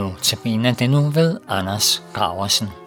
Notabene det nu ved Anders Graversen.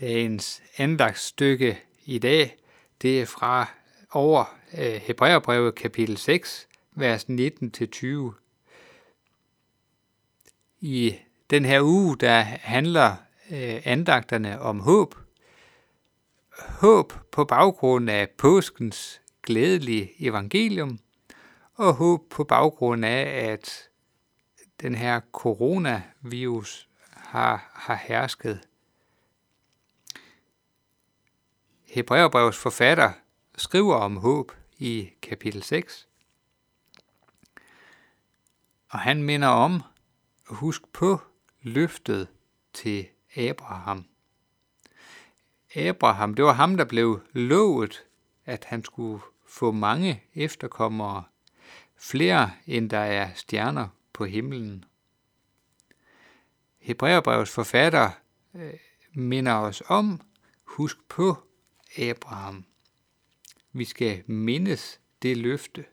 Dagens andagsstykke i dag, det er fra over øh, Hebræerbrevet kapitel 6, vers 19-20. I den her uge, der handler øh, andagterne om håb. Håb på baggrund af påskens glædelige evangelium, og håb på baggrund af, at den her coronavirus har, har hersket Hebræerbrevets forfatter skriver om håb i kapitel 6. Og han minder om, husk på løftet til Abraham. Abraham, det var ham, der blev lovet, at han skulle få mange efterkommere, flere end der er stjerner på himlen. Hebræerbrevets forfatter øh, minder os om, husk på Abraham. Vi skal mindes det løfte.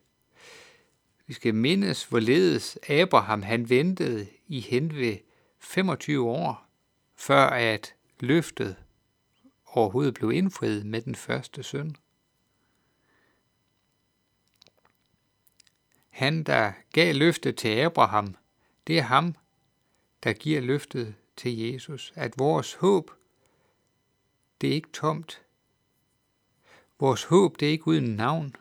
Vi skal mindes, hvorledes Abraham han ventede i hen ved 25 år, før at løftet overhovedet blev indfriet med den første søn. Han, der gav løftet til Abraham, det er ham, der giver løftet til Jesus. At vores håb, det er ikke tomt. Vores håb, det er ikke uden navn.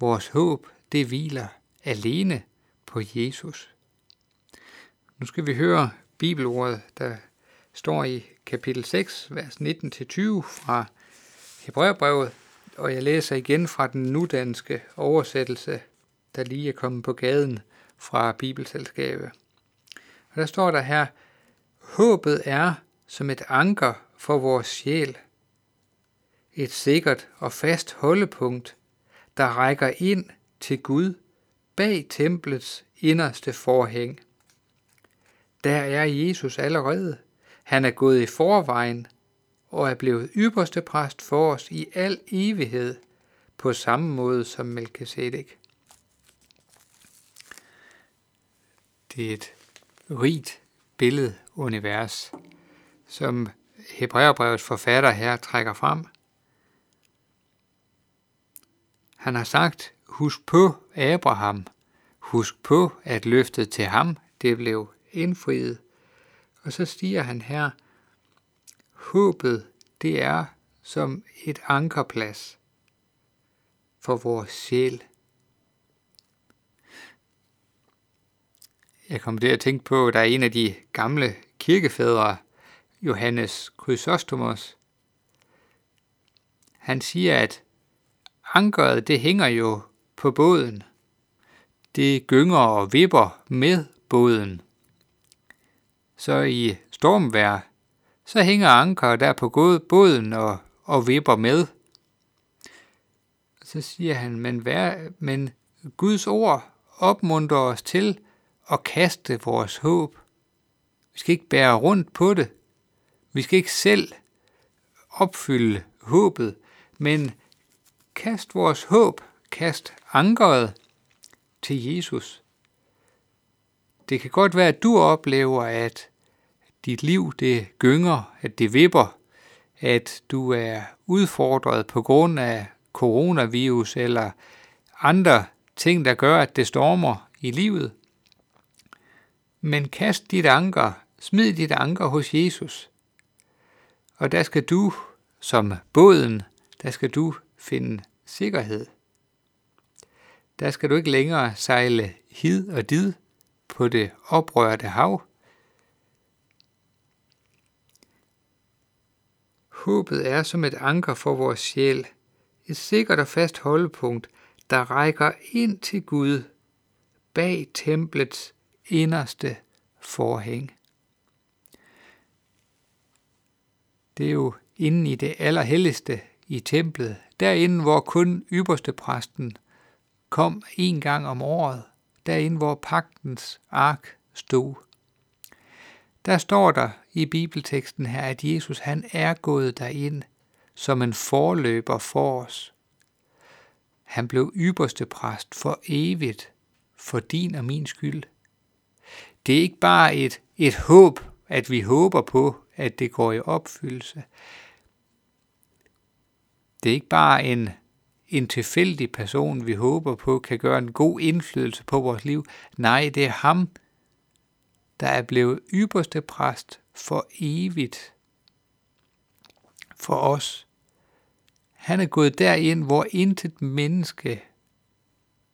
Vores håb, det hviler alene på Jesus. Nu skal vi høre bibelordet, der står i kapitel 6, vers 19-20 fra Hebræerbrevet, og jeg læser igen fra den nudanske oversættelse, der lige er kommet på gaden fra Bibelselskabet. Og der står der her, Håbet er som et anker for vores sjæl. Et sikkert og fast holdepunkt, der rækker ind til Gud bag templets inderste forhæng. Der er Jesus allerede. Han er gået i forvejen og er blevet ypperste præst for os i al evighed, på samme måde som Melchizedek. Det er et rigt billedunivers, som Hebræerbrevets forfatter her trækker frem. Han har sagt, husk på Abraham, husk på, at løftet til ham, det blev indfriet. Og så stiger han her, håbet, det er som et ankerplads for vores sjæl. Jeg kom til at tænke på, at der er en af de gamle kirkefædre, Johannes Chrysostomos. Han siger, at ankeret det hænger jo på båden. Det gynger og vipper med båden. Så i stormvejr, så hænger ankeret der på båden og, og vipper med. Så siger han, men, vær, men Guds ord opmuntrer os til at kaste vores håb. Vi skal ikke bære rundt på det. Vi skal ikke selv opfylde håbet, men kast vores håb, kast ankeret til Jesus. Det kan godt være, at du oplever, at dit liv det gynger, at det vipper, at du er udfordret på grund af coronavirus eller andre ting, der gør, at det stormer i livet. Men kast dit anker, smid dit anker hos Jesus. Og der skal du, som båden, der skal du finde sikkerhed. Der skal du ikke længere sejle hid og did på det oprørte hav. Håbet er som et anker for vores sjæl, et sikkert og fast holdepunkt, der rækker ind til Gud bag templets inderste forhæng. Det er jo inde i det allerhelligste i templet, derinde hvor kun ypperste præsten kom en gang om året, derinde hvor pagtens ark stod. Der står der i bibelteksten her, at Jesus han er gået derind som en forløber for os. Han blev ypperste præst for evigt, for din og min skyld. Det er ikke bare et, et håb, at vi håber på, at det går i opfyldelse. Det er ikke bare en, en tilfældig person, vi håber på, kan gøre en god indflydelse på vores liv. Nej, det er ham, der er blevet ypperste præst for evigt for os. Han er gået derind, hvor intet menneske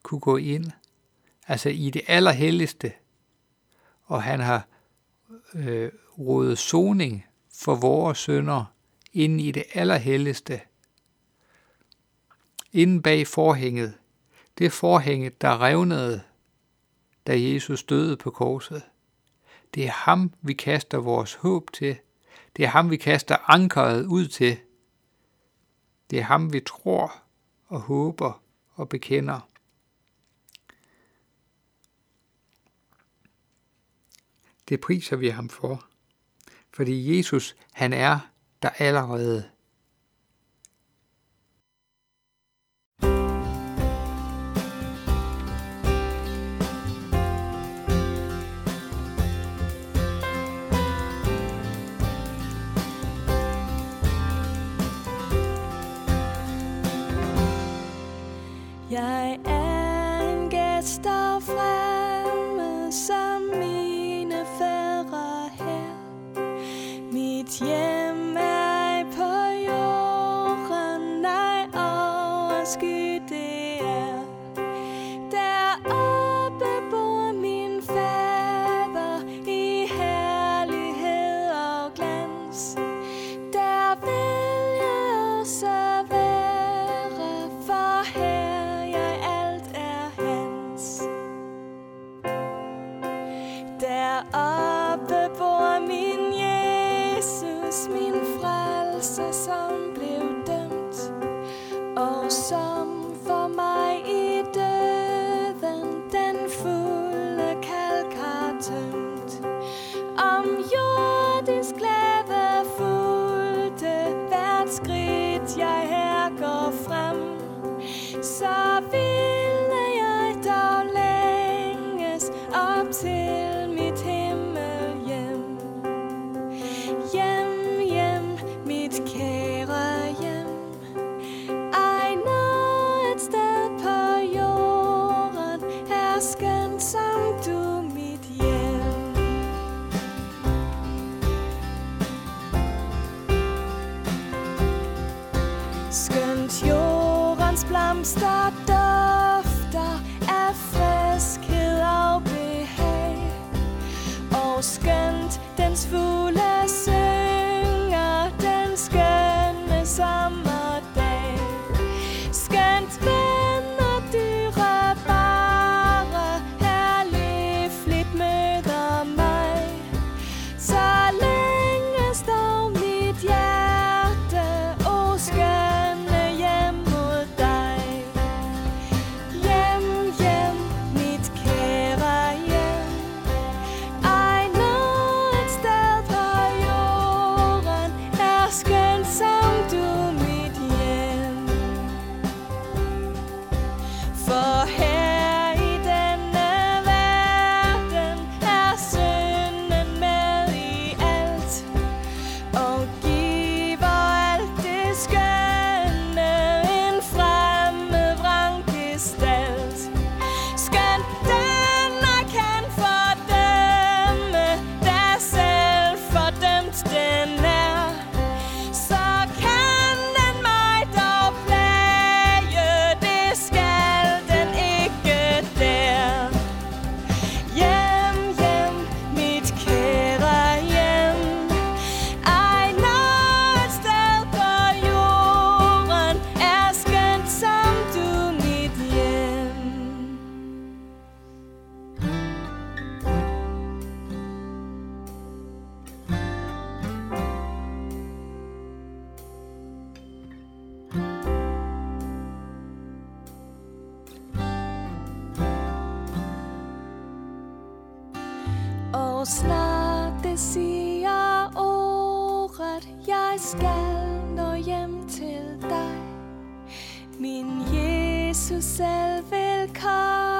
kunne gå ind. Altså i det allerhelligste. Og han har øh, rådet soning for vores sønder ind i det allerhelligste. Inden bag forhænget. Det forhænget, der revnede, da Jesus døde på korset. Det er ham, vi kaster vores håb til. Det er ham, vi kaster ankeret ud til. Det er ham, vi tror og håber og bekender. Det priser vi ham for, fordi Jesus, han er der allerede hvem er I på jorden dig overskygger? snart jeg skal nå hjem til dig. Min Jesus selv velkommen.